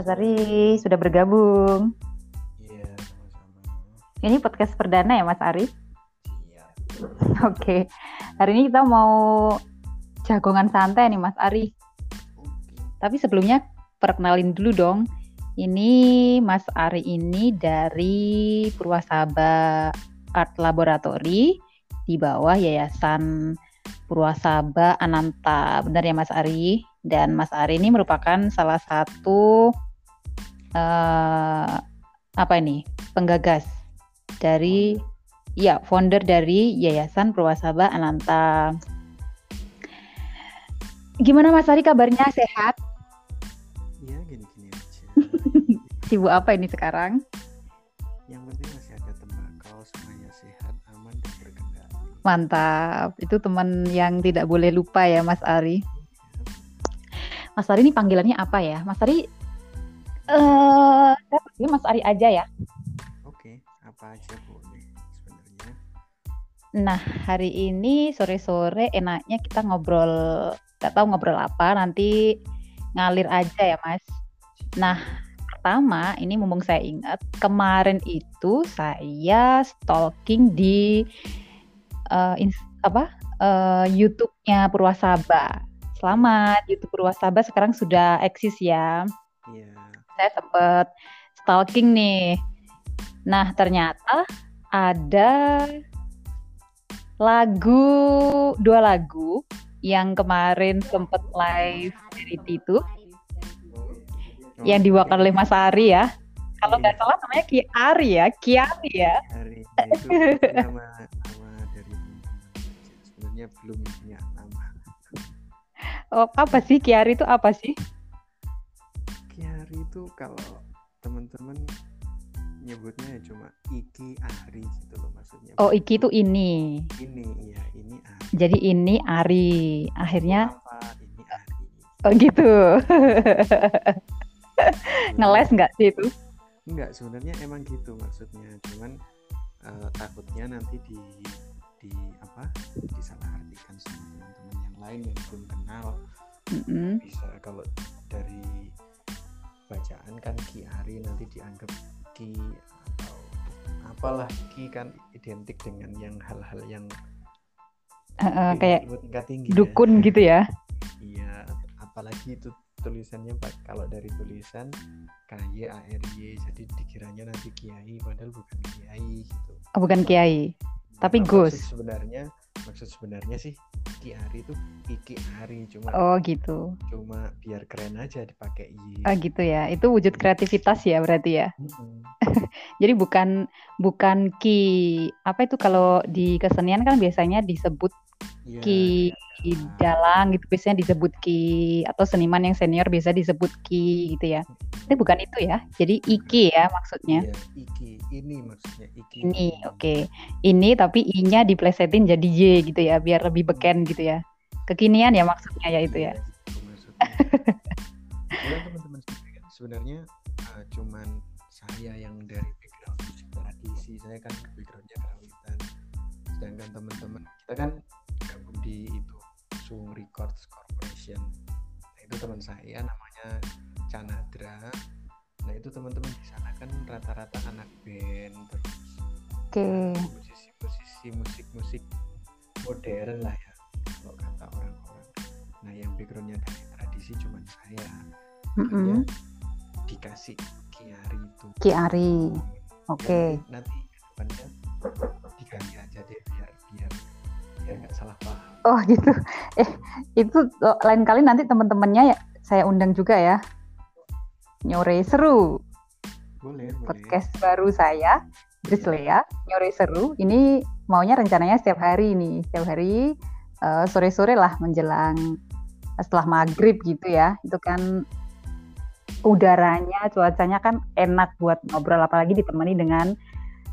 Mas Ari sudah bergabung. Iya, sama-sama. Ini podcast perdana ya Mas Ari? Iya. Oke. Hari ini kita mau jagongan santai nih Mas Ari. Oke. Tapi sebelumnya perkenalin dulu dong. Ini Mas Ari ini dari Purwasaba Art Laboratory di bawah Yayasan Purwasaba Ananta. Benar ya Mas Ari? Dan Mas Ari ini merupakan salah satu eh apa ini? penggagas dari ya founder dari Yayasan Purwasaba Ananta. Gimana Mas Ari kabarnya sehat? Iya, gini-gini aja. Sibuk apa ini sekarang? Yang penting masih ada tembakau, semuanya sehat, aman, dan berkendali. Mantap. Itu teman yang tidak boleh lupa ya Mas Ari. Mas Ari ini panggilannya apa ya? Mas Ari eh panggil Mas Ari aja ya. Oke, apa aja boleh sebenarnya. Nah, hari ini sore-sore enaknya kita ngobrol, nggak tahu ngobrol apa, nanti ngalir aja ya, Mas. Nah, pertama ini mumpung saya ingat, kemarin itu saya stalking di ins- apa? eh, YouTube-nya Purwasaba. Selamat, YouTube Purwasaba sekarang sudah eksis ya. Iya. Saya sempet stalking nih. Nah, ternyata ada lagu dua lagu yang kemarin sempet live dari Titu yang diwakilkan oleh Mas Ari ya. Kalau nggak salah namanya Ki Ari ya, Kiari ya. Hari itu nama nama dari. Sebenarnya belum punya nama. Oh, apa sih Kiari itu apa sih? Kiari itu kalau teman-teman nyebutnya ya cuma Iki Ari gitu loh maksudnya. Oh, Iki itu ini. Ini iya, ini Ari. Jadi ini Ari. Akhirnya apa ini Ari. oh gitu. Ngeles nggak sih itu? Enggak, sebenarnya emang gitu maksudnya. Cuman eh, takutnya nanti di di apa? disalahartikan sama teman-teman yang lain yang belum kenal. Mm-mm. Bisa kalau dari bacaan kan Ki Ari nanti dianggap Ki atau apalah Ki kan identik dengan yang hal-hal yang eh, kayak tingkat tinggi ya. dukun gitu ya. Iya, apalagi itu tulisannya Pak kalau dari tulisan KY ARY jadi dikiranya nanti kiai padahal bukan kiai gitu. Oh, bukan kiai. Tapi Nah, Gus. Maksud sebenarnya maksud sebenarnya sih Ki Ari itu Iki Ari cuma Oh gitu. cuma biar keren aja dipakai Y. Oh gitu ya. Itu wujud kreativitas ya berarti ya. Mm-mm. Jadi bukan bukan ki apa itu kalau di kesenian kan biasanya disebut Iya, ki iya. dalang gitu biasanya disebut ki atau seniman yang senior biasa disebut ki gitu ya. Itu bukan itu ya. Jadi iki ya maksudnya. Iya, Iki ini maksudnya Iki. Ini oke. Ini tapi i-nya diplesetin jadi y gitu ya biar lebih beken gitu ya. Kekinian ya maksudnya ya itu ya. Iya, teman-teman sekalian, sebenarnya uh, cuman saya yang dari background tradisi saya kan backgroundnya karawitan sedangkan teman-teman kita kan di itu Sung Records Corporation nah, itu teman saya namanya Canadra nah itu teman-teman di sana kan rata-rata anak band terus Oke. musisi-musisi musik-musik modern lah ya kalau kata orang-orang nah yang backgroundnya dari tradisi cuman saya Mm-mm. makanya dikasih Kiari itu Ki Ari. Oke. Ya, nanti ke depannya Oh gitu. Eh itu oh, lain kali nanti teman-temannya ya saya undang juga ya. Nyore seru boleh boleh podcast baru saya Drislea Nyore seru. Ini maunya rencananya setiap hari nih, setiap hari eh, sore-sore lah menjelang setelah maghrib gitu ya. Itu kan udaranya, cuacanya kan enak buat ngobrol apalagi ditemani dengan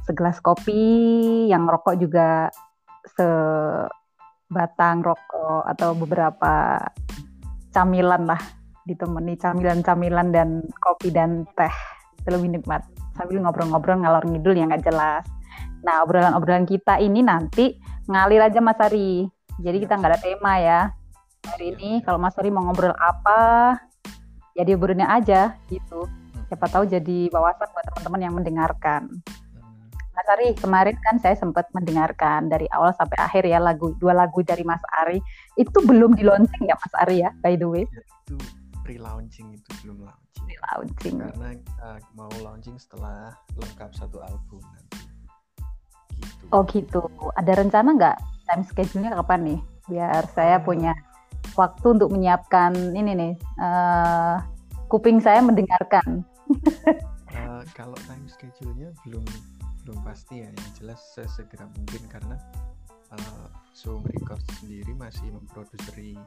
segelas kopi yang rokok juga sebatang rokok atau beberapa camilan lah ditemani camilan-camilan dan kopi dan teh itu lebih nikmat sambil ngobrol-ngobrol ngalor ngidul yang nggak jelas. Nah obrolan-obrolan kita ini nanti ngalir aja Mas Ari. Jadi kita nggak ada tema ya hari ini. Kalau Mas Ari mau ngobrol apa, ya obrolnya aja gitu siapa tahu jadi wawasan buat teman-teman yang mendengarkan Hmm. Mas Ari kemarin kan saya sempat mendengarkan dari awal sampai akhir ya lagu dua lagu dari Mas Ari. Itu belum di launching ya Mas Ari ya by the way? Ya, itu pre-launching itu belum launching. Di launching karena uh, mau launching setelah lengkap satu album nanti. Gitu. Oh gitu. Ada rencana nggak? Time schedule-nya kapan nih? Biar saya punya waktu untuk menyiapkan ini nih eh, kuping saya mendengarkan. Uh, kalau time schedule-nya belum belum pasti ya yang jelas sesegera mungkin karena uh, Zoom Record sendiri masih memproduseri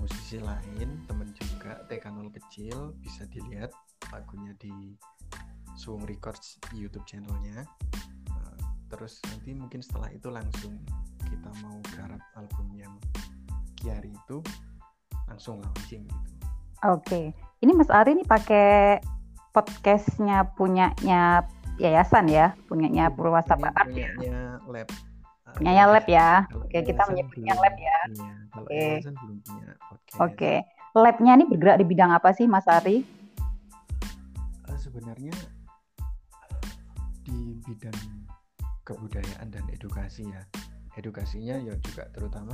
musisi lain temen juga TK0 kecil bisa dilihat lagunya di Zoom Records YouTube channelnya. Uh, terus nanti mungkin setelah itu langsung kita mau garap album yang Kiari itu langsung launching gitu. Oke, ini Mas Ari nih pakai podcastnya punyanya yayasan ya, punyanya Purwasapa Art ya, punyanya lab Uh, punyanya lab ya. Oke, kita menyebutnya lab ya. Iya, kalau Oke. belum punya podcast. Oke, labnya ini bergerak di bidang apa sih Mas Ari? Eh, sebenarnya di bidang kebudayaan dan edukasi ya. Edukasinya ya juga terutama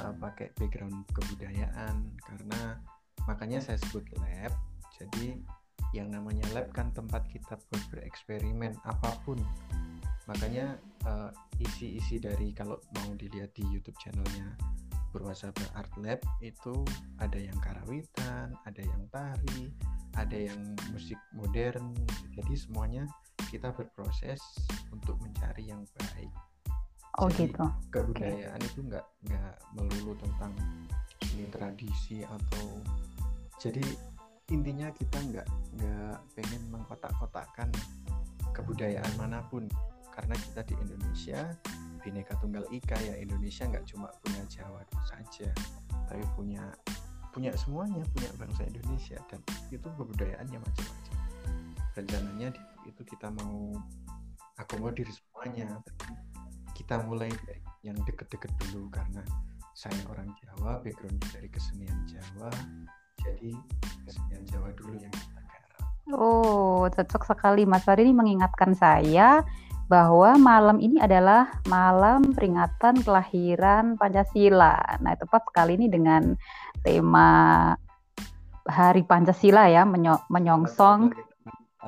eh, pakai background kebudayaan karena makanya saya sebut lab. Jadi yang namanya lab kan tempat kita bereksperimen apa pun. Makanya eh, isi-isi dari kalau mau dilihat di YouTube channelnya Purwasaba Art Lab itu ada yang karawitan, ada yang tari, ada yang musik modern. Jadi semuanya kita berproses untuk mencari yang baik. Oh Jadi, gitu. Kebudayaan itu nggak nggak melulu tentang seni tradisi atau jadi intinya kita nggak nggak pengen mengkotak-kotakan kebudayaan mana pun. Karena kita di Indonesia bineka tunggal ika ya Indonesia nggak cuma punya Jawa saja tapi punya punya semuanya punya bangsa Indonesia dan itu kebudayaannya macam-macam. Rencananya itu kita mau akomodir semuanya. Kita mulai dari yang deket-deket dulu karena saya orang Jawa backgroundnya dari kesenian Jawa jadi kesenian Jawa dulu yang kita garap Oh, cocok sekali Mas Ari ini mengingatkan saya bahwa malam ini adalah malam peringatan kelahiran Pancasila. Nah, tepat sekali ini dengan tema Hari Pancasila ya, menyo- menyongsong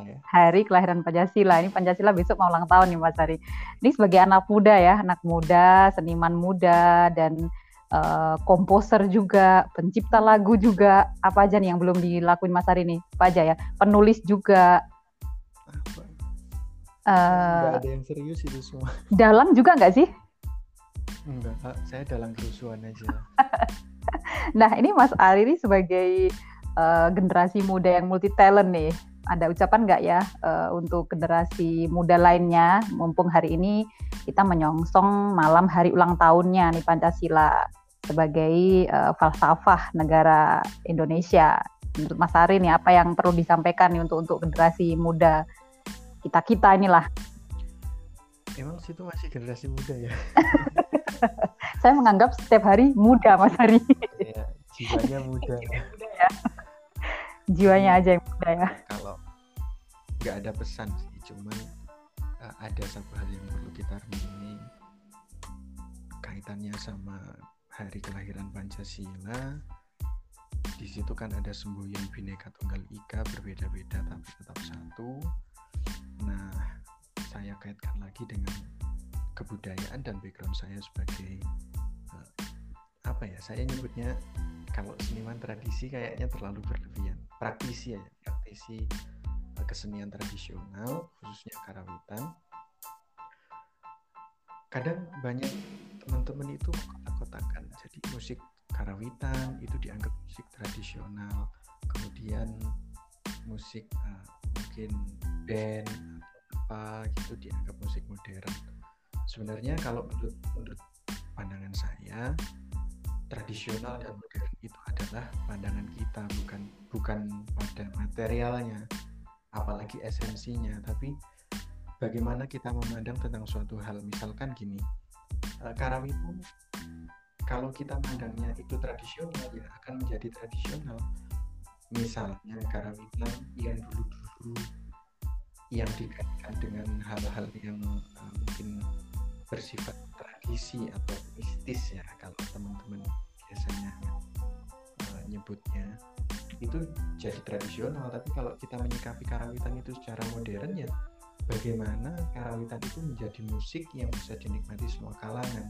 ya. Hari Kelahiran Pancasila. Ini Pancasila besok mau ulang tahun nih Mas Ari. Ini sebagai anak muda ya, anak muda, seniman muda dan eh, komposer juga, pencipta lagu juga. Apa aja nih yang belum dilakuin Mas Ari nih? Apa aja ya? Penulis juga. Apa? eh, Nggak ada yang serius itu semua dalang juga nggak sih? enggak saya dalam kerusuhan aja Nah ini Mas Ari ini sebagai eh, generasi muda yang multi talent nih. Ada ucapan nggak ya eh, untuk generasi muda lainnya? Mumpung hari ini kita menyongsong malam hari ulang tahunnya nih Pancasila sebagai eh, falsafah negara Indonesia. Menurut Mas Ari nih apa yang perlu disampaikan nih untuk untuk generasi muda kita kita inilah. emang situ masih generasi muda ya Saya menganggap setiap hari muda Mas Ari. ya jiwanya muda Jiwanya aja yang muda ya. kalau nggak ada pesan sih cuman uh, ada satu hal yang perlu kita renungi. Kaitannya sama hari kelahiran Pancasila di situ kan ada semboyan bineka tunggal ika berbeda-beda tapi tetap satu. Nah saya kaitkan lagi dengan kebudayaan dan background saya sebagai uh, apa ya saya nyebutnya kalau seniman tradisi kayaknya terlalu berlebihan praktisi ya praktisi kesenian tradisional khususnya karawitan. Kadang banyak teman-teman itu kotak-kotakan jadi musik karawitan itu dianggap musik tradisional. Kemudian musik eh, mungkin band apa gitu dianggap musik modern. Sebenarnya kalau menurut menurut pandangan saya tradisional dan modern adalah pandangan kita bukan bukan pada materialnya apalagi esensinya. Tapi bagaimana kita memandang tentang suatu hal? Misalkan gini eh, karawitan kalau kita mandangnya itu tradisional ya akan menjadi tradisional. Misalnya karawitan yang dulu-dulu yang dikaitkan dengan hal-hal yang uh, mungkin bersifat tradisi atau mistis ya kalau teman-teman biasanya uh, nyebutnya itu jadi tradisional tapi kalau kita menyikapi karawitan itu secara modern ya bagaimana karawitan itu menjadi musik yang bisa dinikmati semua kalangan.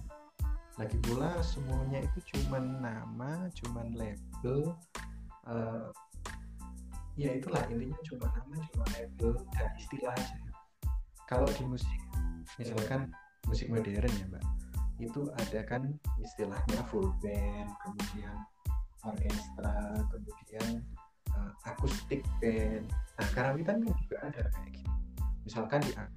Lagi pula semuanya itu cuman nama cuman label uh, ya itulah intinya cuma nama cuma label dan istilah aja. Kalau di musik misalkan musik modern ya mbak itu ada kan istilahnya full band kemudian orkestra kemudian uh, akustik band nah karawitan kan juga ada kayak gitu misalkan di nah,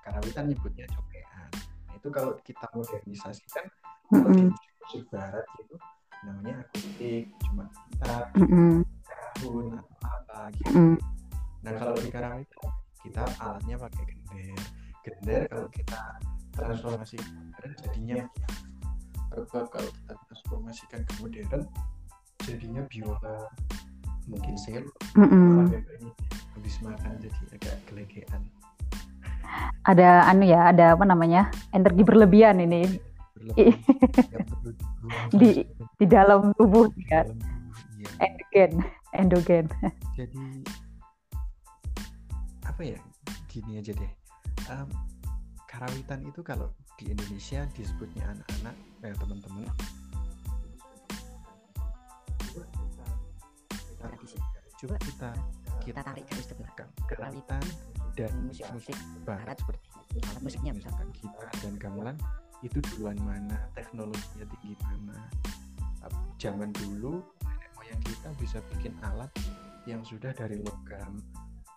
karawitan nyebutnya cokean nah itu kalau kita modernisasikan mm -hmm. kalau di musik, barat itu namanya akustik cuma kita mm -hmm. tahun gitu. Mm. Nah kalau di itu kita alatnya pakai gender. Gender kalau kita transformasi modern jadinya kalau kita transformasikan ke modern jadinya biola. Mungkin sel mm -mm. habis makan jadi agak gelegean. Ada anu ya ada apa namanya? Energi berlebihan ini. Berlebihan, di di dalam tubuh ya endogen endogen. Jadi apa ya? Gini aja deh. Um, karawitan itu kalau di Indonesia disebutnya anak-anak eh, teman-teman coba kita kita tarik garis ke belakang karawitan dan musik-musik barat. seperti alat musiknya misalkan gitar dan gamelan itu duluan mana teknologinya tinggi mana. Zaman dulu yang kita bisa bikin alat yang sudah dari logam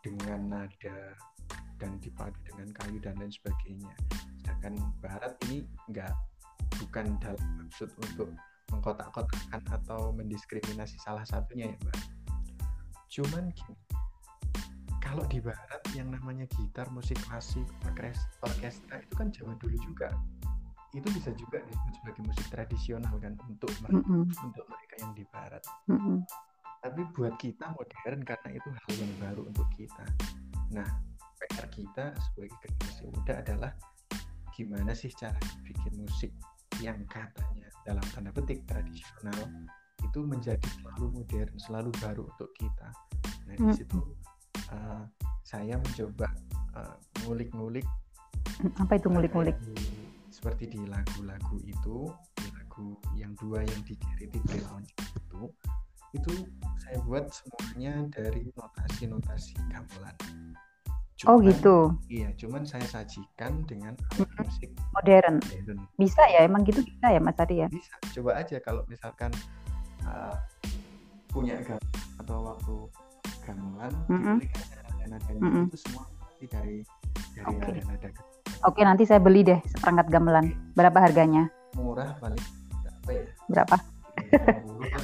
dengan nada dan dipadu dengan kayu dan lain sebagainya. Sedangkan barat ini enggak bukan dalam maksud untuk mengkotak-kotakan atau mendiskriminasi salah satunya ya mbak. Cuman gini, kalau di barat yang namanya gitar, musik klasik, orkestra itu kan zaman dulu juga itu bisa juga disebut sebagai musik tradisional kan untuk mereka, mm -hmm. untuk mereka yang di barat. Mm -hmm. Tapi buat kita modern karena itu hal yang baru untuk kita. Nah, PR kita sebagai generasi muda adalah gimana sih cara bikin musik yang katanya dalam tanda petik tradisional itu menjadi selalu modern, selalu baru untuk kita. Nah, di situ uh, saya mencoba uh, ngulik-ngulik apa itu ngulik-ngulik? seperti di lagu-lagu itu di lagu yang dua yang di Charity Launch itu itu saya buat semuanya dari notasi-notasi gamelan oh gitu iya cuman saya sajikan dengan alat musik modern. modern bisa ya emang gitu bisa ya Mas Adi ya bisa coba aja kalau misalkan uh, punya gamelan atau waktu gamelan mm -hmm. nada-nadanya mm -hmm. itu semua dari dari okay. nada-nada Oke, nanti saya beli deh seperangkat gamelan. Berapa harganya? Murah paling berapa ya? Berapa?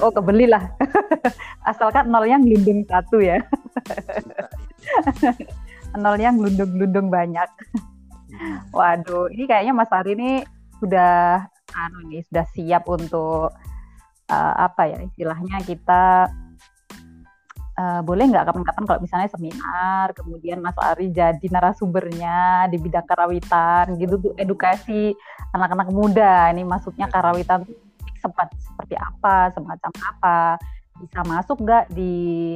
oh, kebeli lah. Asalkan nolnya ngelundung satu ya. nolnya ngelundung-gelundung banyak. Iya. Waduh, ini kayaknya Mas Ari ini sudah anu nih, sudah siap untuk uh, apa ya istilahnya kita uh, boleh nggak kapan-kapan kalau misalnya seminar, kemudian Mas Ari jadi narasumbernya di bidang karawitan gitu tuh edukasi anak-anak muda. Ini maksudnya karawitan sempat seperti apa, semacam apa, bisa masuk nggak di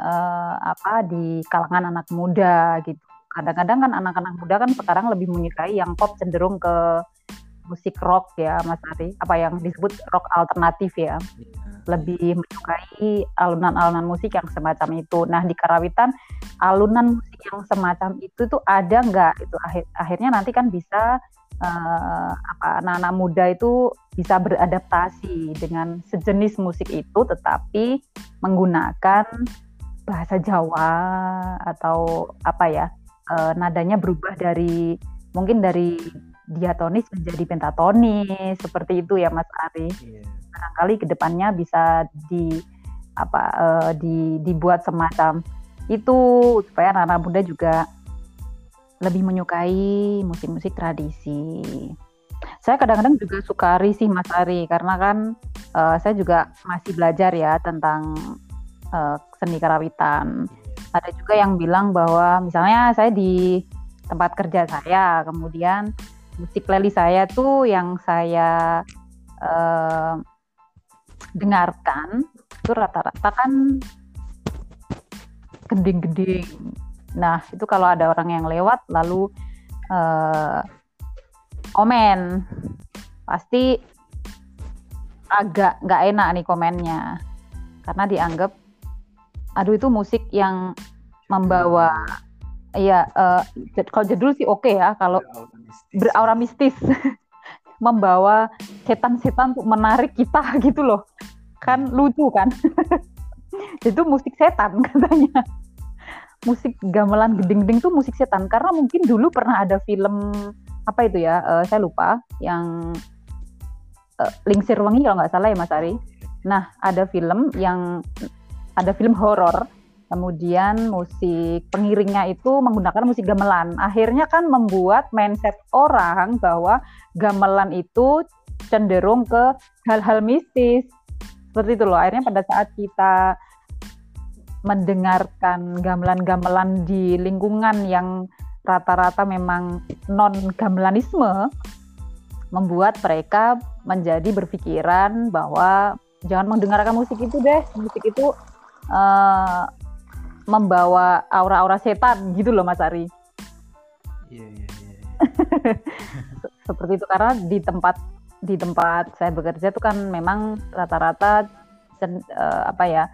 uh, apa di kalangan anak muda gitu. Kadang-kadang kan anak-anak muda kan sekarang lebih menyukai yang pop cenderung ke musik rock ya Mas Ari, apa yang disebut rock alternatif ya. Iya lebih menyukai alunan-alunan musik yang semacam itu. Nah di Karawitan alunan musik yang semacam itu tuh ada nggak? Itu akhir, akhirnya nanti kan bisa uh, apa anak-anak muda itu bisa beradaptasi dengan sejenis musik itu, tetapi menggunakan bahasa Jawa atau apa ya uh, nadanya berubah dari mungkin dari diatonis menjadi pentatonis seperti itu ya Mas Ari. Yeah barangkali ke depannya bisa di apa uh, di dibuat semacam itu supaya anak-anak muda juga lebih menyukai musik-musik tradisi. Saya kadang-kadang juga suka risih Mas Ari karena kan uh, saya juga masih belajar ya tentang uh, seni karawitan. Ada juga yang bilang bahwa misalnya saya di tempat kerja saya, kemudian musik playlist saya tuh yang saya uh, dengarkan itu rata-rata kan gending-gending. Nah itu kalau ada orang yang lewat lalu uh, komen pasti agak nggak enak nih komennya karena dianggap aduh itu musik yang membawa Iya, uh, kalau jadul sih oke okay ya. Kalau beraura mistis, membawa setan-setan untuk menarik kita gitu loh. Kan lucu kan? itu musik setan katanya. Musik gamelan geding-geding tuh musik setan karena mungkin dulu pernah ada film apa itu ya? Uh, saya lupa yang uh, Lingsir Wangi kalau nggak salah ya Mas Ari. Nah, ada film yang ada film horor Kemudian musik pengiringnya itu menggunakan musik gamelan. Akhirnya kan membuat mindset orang bahwa gamelan itu cenderung ke hal-hal mistis. Seperti itu loh. Akhirnya pada saat kita mendengarkan gamelan-gamelan di lingkungan yang rata-rata memang non gamelanisme membuat mereka menjadi berpikiran bahwa jangan mendengarkan musik itu deh. Musik itu uh, membawa aura-aura setan gitu loh Mas Ari. Iya iya iya. iya. Seperti itu karena di tempat di tempat saya bekerja itu kan memang rata-rata uh, apa ya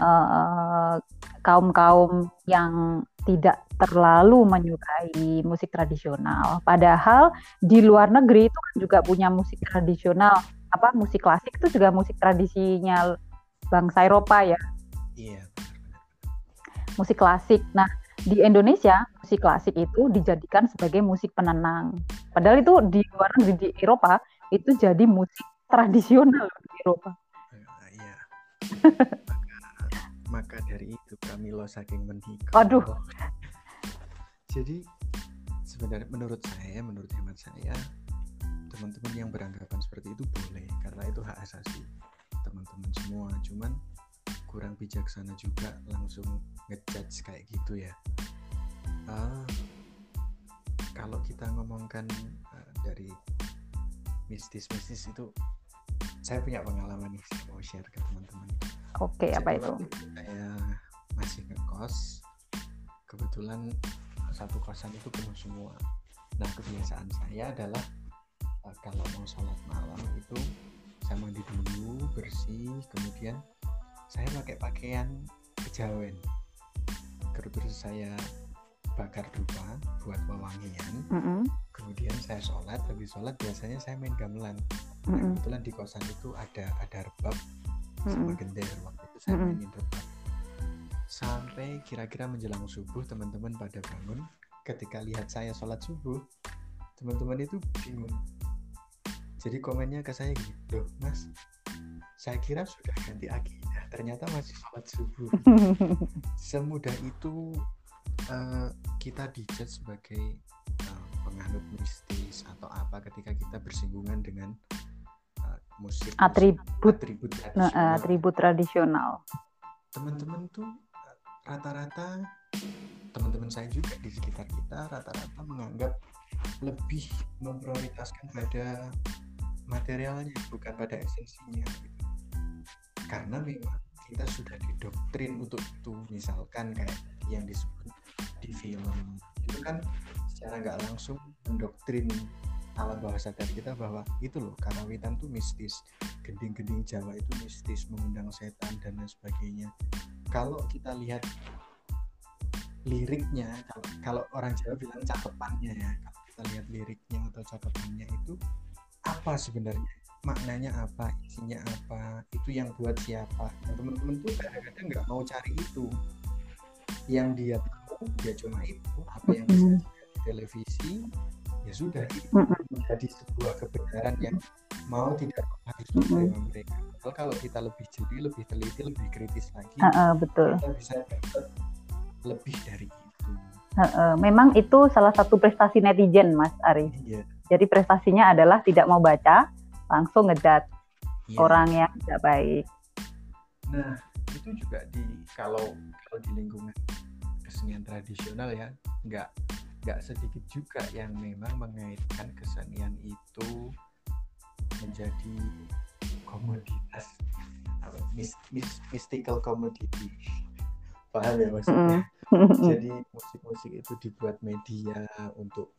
uh, kaum-kaum yang tidak terlalu menyukai musik tradisional. Padahal di luar negeri itu kan juga punya musik tradisional, apa musik klasik itu juga musik tradisinya bangsa Eropa ya. Iya musik klasik. Nah, di Indonesia musik klasik itu dijadikan sebagai musik penenang. Padahal itu di luar negeri di Eropa itu jadi musik tradisional di Eropa. Uh, iya. maka, maka dari itu kami lo saking menikah. Aduh. jadi sebenarnya menurut saya, menurut hemat saya, teman-teman yang beranggapan seperti itu boleh karena itu hak asasi teman-teman semua. Cuman kurang bijaksana juga langsung ngejudge kayak gitu ya. Uh, kalau kita ngomongkan uh, dari mistis-mistis itu saya punya pengalaman nih saya mau share ke teman-teman. Oke okay, apa itu? saya masih ngekos kebetulan satu kosan itu penuh semua. Nah kebiasaan saya adalah uh, kalau mau sholat malam itu saya mandi dulu bersih kemudian saya pakai pakaian kejawen terus saya bakar dupa buat wewangian mm -hmm. kemudian saya sholat habis sholat biasanya saya main gamelan mm -hmm. kebetulan di kosan itu ada ada rebab mm -hmm. sama gender waktu itu saya mm -hmm. mainin rebab sampai kira-kira menjelang subuh teman-teman pada bangun ketika lihat saya sholat subuh teman-teman itu bingung jadi komennya ke saya gitu mas saya kira sudah ganti akidah ternyata masih sholat subuh semudah itu uh, kita dijudge sebagai uh, penganut mistis atau apa ketika kita bersinggungan dengan uh, musik atribut atribut tradisional. Uh, atribut tradisional teman-teman tuh rata-rata teman-teman saya juga di sekitar kita rata-rata menganggap lebih memprioritaskan pada materialnya bukan pada esensinya gitu. Karena memang kita sudah didoktrin untuk itu. Misalkan kayak yang disebut di film itu kan secara nggak langsung mendoktrin alam bawah sadar kita bahwa itu loh karawitan tuh mistis gending-gending Jawa itu mistis mengundang setan dan lain sebagainya. Kalau kita lihat liriknya kalau, kalau orang Jawa bilang cakepannya ya kalau kita lihat liriknya atau cakepannya itu apa sebenarnya maknanya apa isinya apa itu yang buat siapa. Nah, teman-teman tuh kadang-kadang nggak mau cari itu. Yang dia tahu dia cuma itu. Apa yang bisa di televisi ya sudah itu menjadi sebuah kebenaran yang mau tidak harus menerima mereka. Kalau kalau kita lebih jeli lebih teliti lebih kritis lagi uh, uh, betul. kita bisa dapat lebih dari itu. Uh, uh, memang itu salah satu prestasi netizen mas Ari. Iya. jadi prestasinya adalah tidak mau baca langsung ngejat yeah. orang yang tidak baik. Nah, itu juga di kalau kalau di lingkungan kesenian tradisional ya nggak nggak sedikit juga yang memang mengaitkan kesenian itu menjadi komoditas apa mis, mis, mystical commodity paham ya maksudnya jadi musik-musik itu dibuat media untuk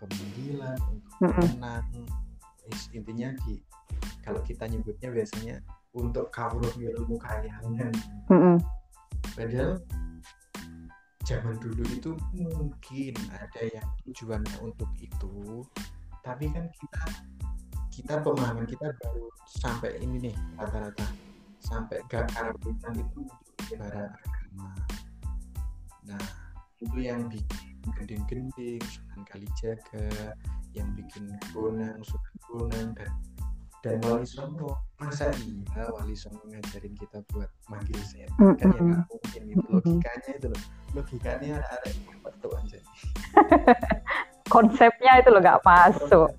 pemanggilan untuk menang intinya di kalau kita nyebutnya biasanya untuk kawruh ilmu kayangan padahal zaman dulu itu mungkin ada yang tujuannya untuk itu. Tapi kan kita kita pemahaman kita baru sampai ini nih rata-rata. Sampai gak karawitan itu ibarat agama. Nah itu yang bikin gending-gending Sunan Kalijaga yang bikin bonang Sunan Bonang dan dan Wali Songo. Masa iya Wali Songo ngajarin kita buat manggil setan kan ya nggak mungkin itu logikanya itu loh. Logikanya ada ada aja. Konsepnya itu loh nggak masuk.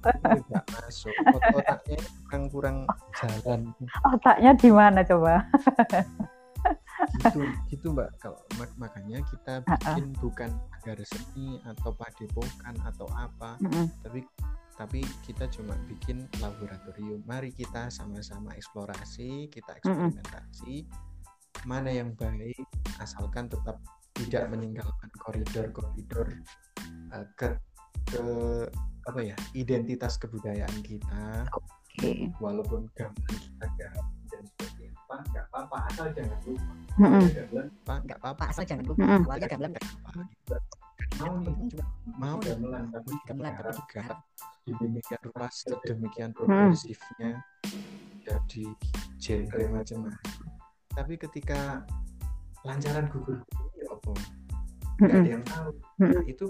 Nggak masuk. Otaknya kurang kurang jalan. Otaknya di mana coba gitu gitu mbak kalau mak makanya kita bikin uh -uh. bukan agar seni atau padepokan atau apa uh -uh. tapi tapi kita cuma bikin laboratorium mari kita sama-sama eksplorasi kita eksperimentasi uh -uh. mana yang baik asalkan tetap tidak meninggalkan koridor-koridor uh, ke ke apa ya identitas kebudayaan kita okay. walaupun gamelan kita gamelan dan apa nggak apa-apa asal jangan lupa. Mm -hmm. nggak apa-apa asal jangan lupa. Mm -hmm. awalnya gamelan nggak apa mau nih. mau gamelan tapi gamelan tapi digarap. Demikian rupa sedemikian progresifnya. Jadi genre macam-macam. Tapi ketika lancaran gugur ya apa? Nggak ada yang tahu. Nah, itu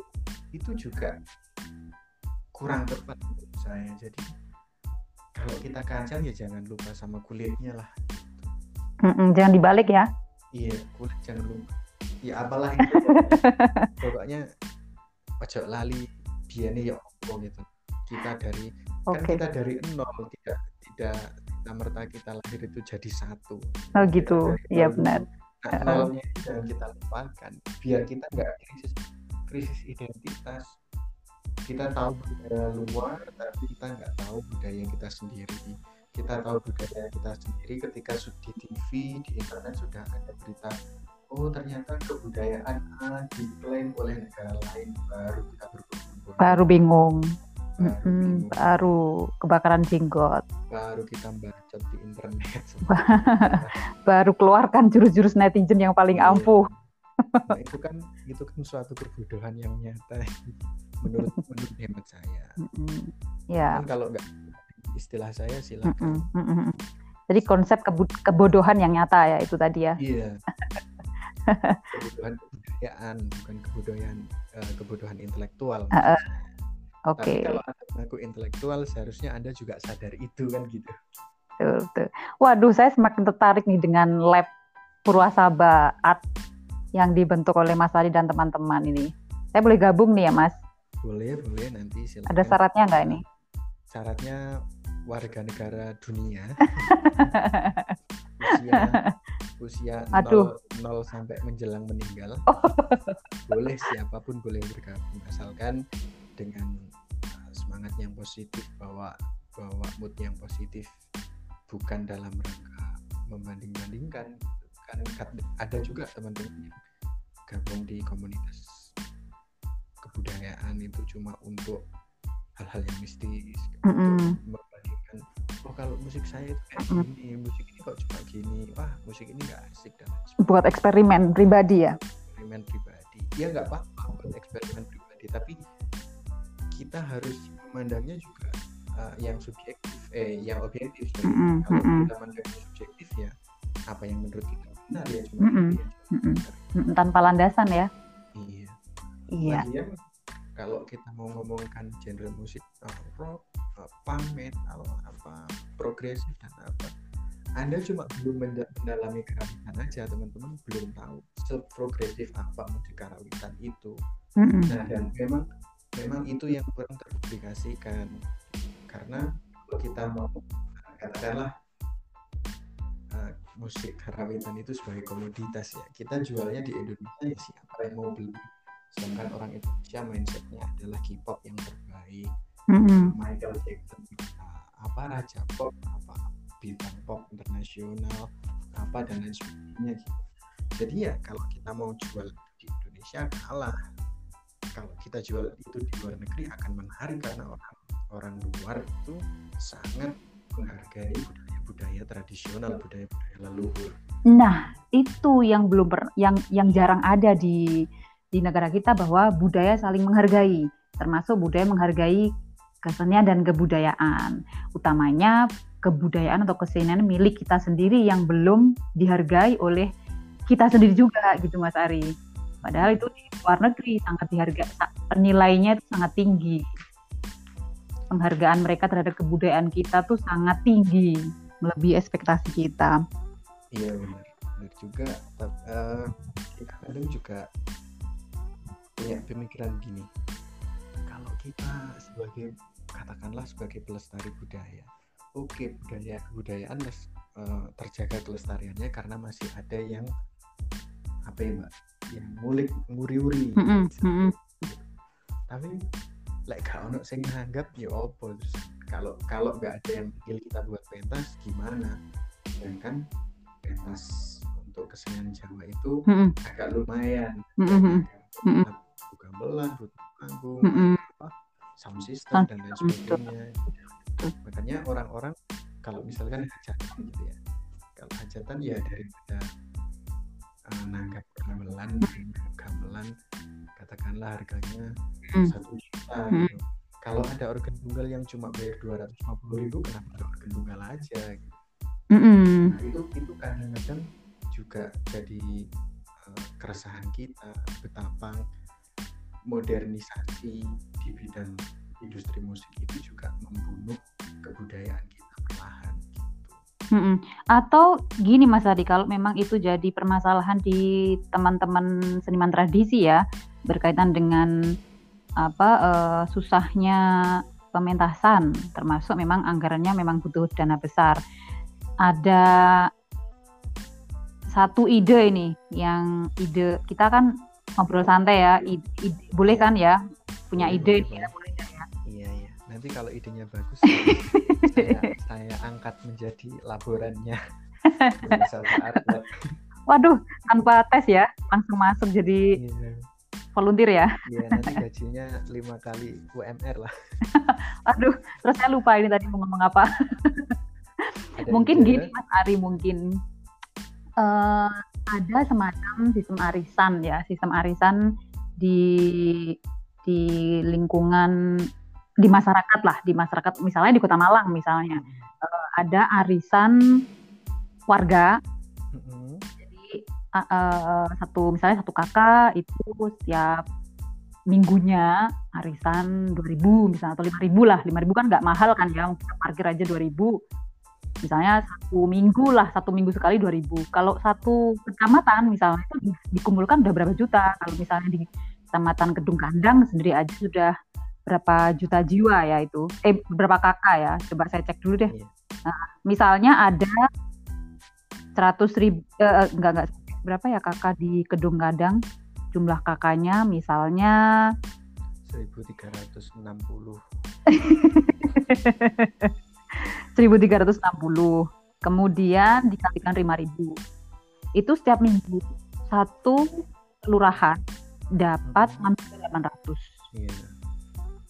itu juga kurang tepat menurut saya. Jadi kalau kita kacang ya jangan lupa sama kulitnya lah Mm-mm, jangan dibalik ya. Iya kulit jangan lupa. Ya apalah itu. Pokoknya ojo lali biane ya opo gitu. Kita dari okay. kan kita dari nol tidak tidak kita merta kita lahir itu jadi satu. Oh gitu. Iya benar. Nah, nolnya jangan kita lupakan. Biar kita nggak krisis krisis identitas. Kita tahu budaya luar tapi kita nggak tahu budaya kita sendiri kita tahu budaya kita sendiri ketika di TV di internet sudah ada berita oh ternyata kebudayaan A diklaim oleh negara lain baru kita berkumpul baru bingung baru, mm -hmm. baru kebakaran jenggot baru kita baca di internet baru keluarkan jurus-jurus netizen yang paling iya. ampuh nah, itu kan itu kan suatu kebodohan yang nyata menurut menurut hemat saya. Mm-hmm. Ya. Kan kalau nggak istilah saya silakan. Mm-hmm. Jadi konsep kebodohan yang nyata ya itu tadi ya. Iya. kebodohan kebudayaan bukan kebodohan uh, kebodohan intelektual. Uh, uh. Oke. Okay. Tapi kalau anda mengaku intelektual seharusnya anda juga sadar itu kan gitu. Betul, betul. Waduh, saya semakin tertarik nih dengan lab Purwasaba Art yang dibentuk oleh Mas Adi dan teman-teman ini. Saya boleh gabung nih ya, Mas? boleh boleh nanti silakan ada syaratnya nggak ini syaratnya warga negara dunia usia usia Aduh. 0, 0 sampai menjelang meninggal oh. boleh siapa pun boleh bergabung asalkan dengan uh, semangat yang positif bahwa bahwa mood yang positif bukan dalam rangka membanding-bandingkan kan ada juga teman-teman yang gabung di komunitas kebudayaan itu cuma untuk hal-hal yang mistis mm -hmm. Oh kalau musik saya itu kayak mm gini musik ini kok cuma gini. Wah musik ini nggak asik dan buat eksperimen pribadi ya? Eksperimen pribadi. Ya nggak apa-apa buat eksperimen pribadi. Tapi kita harus memandangnya juga uh, yang subjektif eh yang objektif. Mm -hmm. kalau kita memandang subjektif ya apa yang menurut kita benar ya cuma mm -hmm. mm -hmm. tanpa landasan ya? Iya. Iya. Lagian, kalau kita mau ngomongkan genre musik uh, rock, uh, punk metal, apa progresif dan apa, anda cuma belum mendalami karawitan aja teman-teman belum tahu seprogresif apa musik karawitan itu. Mm-hmm. Nah dan memang memang itu yang kurang terpublikasikan karena kita mau katakanlah uh, musik karawitan itu sebagai komoditas ya kita jualnya di Indonesia ya siapa yang mau beli sedangkan orang Indonesia mindsetnya adalah K-pop yang terbaik. Mm-mm. Michael Jackson apa raja pop apa bintang pop internasional apa dan lain sebagainya gitu. Jadi ya kalau kita mau jual di Indonesia kalah. Kalau kita jual itu di luar negeri akan menarik karena orang orang luar itu sangat menghargai budaya-budaya tradisional budaya-budaya leluhur. Nah, itu yang belum per, yang yang jarang ada di di negara kita bahwa budaya saling menghargai, termasuk budaya menghargai kesenian dan kebudayaan. Utamanya kebudayaan atau kesenian milik kita sendiri yang belum dihargai oleh kita sendiri juga gitu Mas Ari. Padahal itu di luar negeri sangat dihargai, nilainya itu sangat tinggi. Penghargaan mereka terhadap kebudayaan kita tuh sangat tinggi, melebihi ekspektasi kita. Iya benar, benar juga. Uh, kadang juga punya pemikiran gini. Kalau kita sebagai katakanlah sebagai pelestari budaya, oke budaya kebudayaan uh, terjaga kelestariannya karena masih ada yang apa ya mbak, yang ngulik nguri-uri. Mm -mm, mm -mm. Tapi like gak ono sing nganggap ya opo terus kalau kalau nggak ada yang pikir kita buat pentas gimana sedangkan pentas untuk kesenian Jawa itu Mm -mm. agak lumayan Mm -mm. Mm -mm. gamelan panggung Mm -mm. apa, sound system Sound dan lain system, sebagainya makanya orang-orang kalau misalkan hajatan gitu ya kalau hajatan ya daripada uh, nanggap gamelan gamelan katakanlah harganya Mm. satu juta Mm. gitu. kalau ada organ tunggal yang cuma bayar dua ratus lima puluh ribu kenapa ada organ tunggal aja gitu. Mm -mm. Nah, itu itu kadang-kadang juga jadi keresahan kita betapa modernisasi di bidang industri musik itu juga membunuh kebudayaan kita perlahan gitu. Mm-mm. Atau gini Mas Adi, kalau memang itu jadi permasalahan di teman-teman seniman tradisi ya, berkaitan dengan apa eh, susahnya pementasan, termasuk memang anggarannya memang butuh dana besar. Ada satu ide ini, yang ide kita kan ngobrol santai ya, ide, ide- boleh kan ya, punya Boleh, ide boleh, ini ya, boleh. boleh kan ya. Iya iya. Nanti kalau idenya bagus, saya, saya angkat menjadi laborannya. Waduh, tanpa tes ya, langsung masuk jadi Iya, volunteer ya. iya nanti gajinya lima kali UMR lah. Aduh, terus saya lupa ini tadi mau ngomong apa. Ada mungkin ide, gini Mas Ari mungkin eh, ada semacam sistem arisan ya, sistem arisan di di lingkungan di masyarakat lah, di masyarakat misalnya di Kota Malang misalnya Eh, ada arisan warga. Mm-mm. Jadi eh, eh, satu misalnya satu kakak itu setiap minggunya arisan 2000 misalnya atau 5000 lah 5000 kan nggak mahal kan ya parkir aja 2000 misalnya satu minggu lah satu minggu sekali 2000 kalau satu kecamatan misalnya itu di- dikumpulkan udah berapa juta. Kalau misalnya di kecamatan Kedung Kandang sendiri aja sudah berapa juta jiwa ya itu. Eh berapa kakak ya? Coba saya cek dulu deh. Iya. Nah, misalnya ada 100 ribu eh, enggak enggak. Berapa ya kakak di Kedung Kandang? Jumlah kakaknya misalnya 1360 1360 kemudian dikalikan 5000 itu setiap minggu satu kelurahan dapat hampir 800 iya.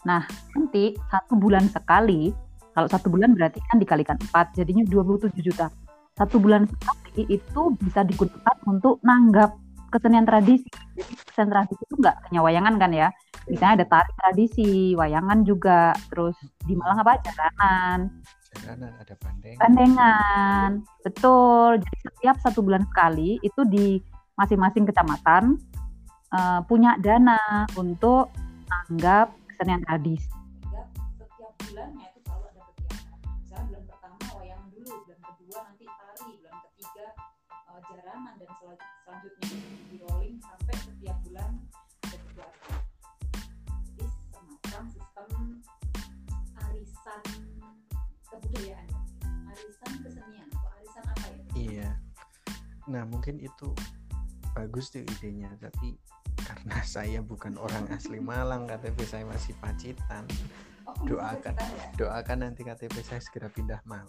Nanti satu bulan sekali kalau satu bulan berarti kan dikalikan 4 jadinya 27 juta. Satu bulan sekali itu bisa digunakan untuk nanggap kesenian tradisi. Jadi kesenian tradisi itu nggak hanya wayangan kan ya? Misalnya ada tari tradisi wayangan juga terus di Malang apa jaranan jalanan ada bandeng Bandengan, betul. Jadi setiap satu bulan sekali itu di masing-masing kecamatan eh, punya dana untuk anggap kesenian tradisi. setiap bulannya itu selalu ada kegiatan. Misalnya bulan pertama wayangan dulu, bulan kedua nanti tari, bulan ketiga eh, jaranan dan sel- selanjutnya nah mungkin itu bagus tuh idenya tapi karena saya bukan orang asli Malang KTP saya masih Pacitan Oh, Doakan. ya. doakan nanti KTP saya segera pindah Malang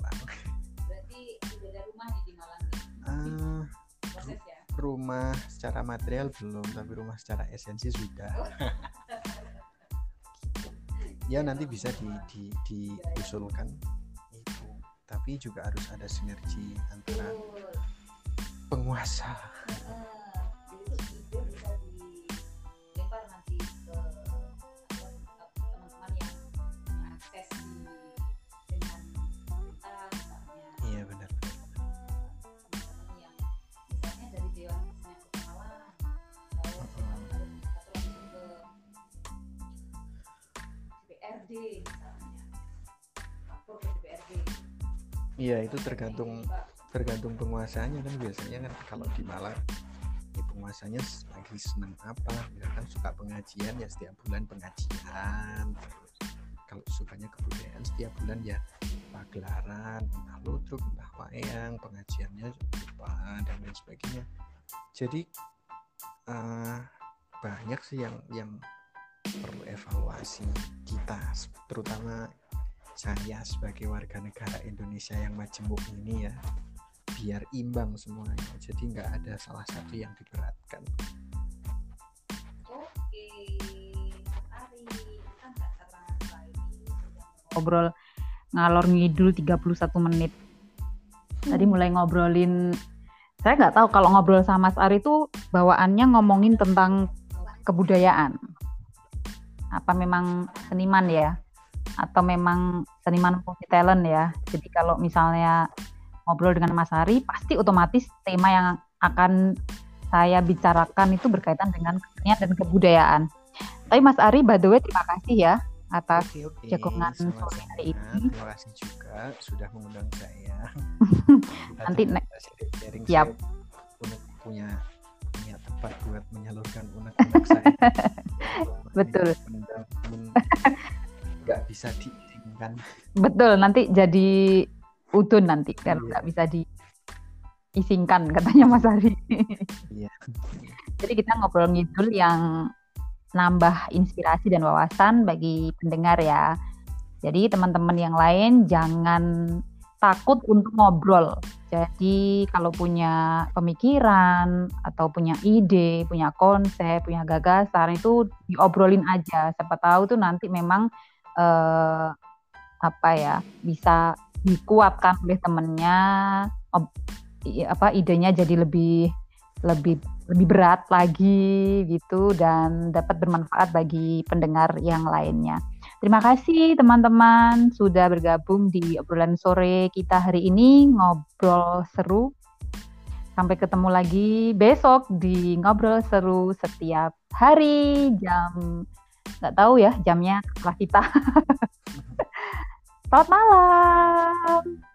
Berarti ada rumah nih di Malang nih. Eh, Proses ya. rumah secara material belum tapi rumah secara esensi sudah ya nanti bisa di, di, diusulkan itu tapi juga harus ada sinergi antara. Penguasa iya iya itu tergantung. Tergantung penguasanya kan biasanya kan. Kalau di Malang ya penguasanya lagi senang apa? Misalkan suka pengajian ya setiap bulan pengajian terus. Kalau sukanya kebudayaan setiap bulan ya pagelaran entah ludruk entah wayang pengajiannya apa dan lain sebagainya. Jadi eh, banyak sih yang yang perlu evaluasi kita terutama saya sebagai warga negara Indonesia yang majemuk ini ya biar imbang semuanya jadi nggak ada salah satu yang diberatkan Oke, ngobrol ngalor ngidul 31 menit. Tadi mulai ngobrolin saya nggak tahu kalau ngobrol sama Mas Ari itu bawaannya ngomongin tentang kebudayaan. Apa memang seniman ya? Atau memang seniman multi talent ya? Jadi kalau misalnya ngobrol dengan Mas Ari pasti otomatis tema yang akan saya bicarakan itu berkaitan dengan kesenian dan kebudayaan. Tapi Mas Ari by the way terima kasih ya atas jagongan sama-sama. sore hari ini. Terima kasih juga sudah mengundang saya. Nanti Ada ne- sharing Siap. saya punya- punya tempat buat menyalurkan unek-unek saya. Betul. Nggak bisa diizinkan. Betul, nanti jadi udun nanti kalau Iya. nggak bisa diisingkan katanya Mas Ari. Iya. Jadi kita ngobrol ngidul yang nambah inspirasi dan wawasan bagi pendengar ya. Jadi teman-teman yang lain jangan takut untuk ngobrol. Jadi kalau punya pemikiran atau punya ide, punya konsep, punya gagasan itu diobrolin aja. Siapa tahu tuh nanti memang eh, apa ya bisa dikuatkan oleh temennya, ob- apa idenya jadi lebih lebih lebih berat lagi gitu dan dapat bermanfaat bagi pendengar yang lainnya. Terima kasih teman-teman sudah bergabung di obrolan sore kita hari ini ngobrol seru. Sampai ketemu lagi besok di ngobrol seru setiap hari jam nggak tahu ya jamnya setelah kita. Selamat malam.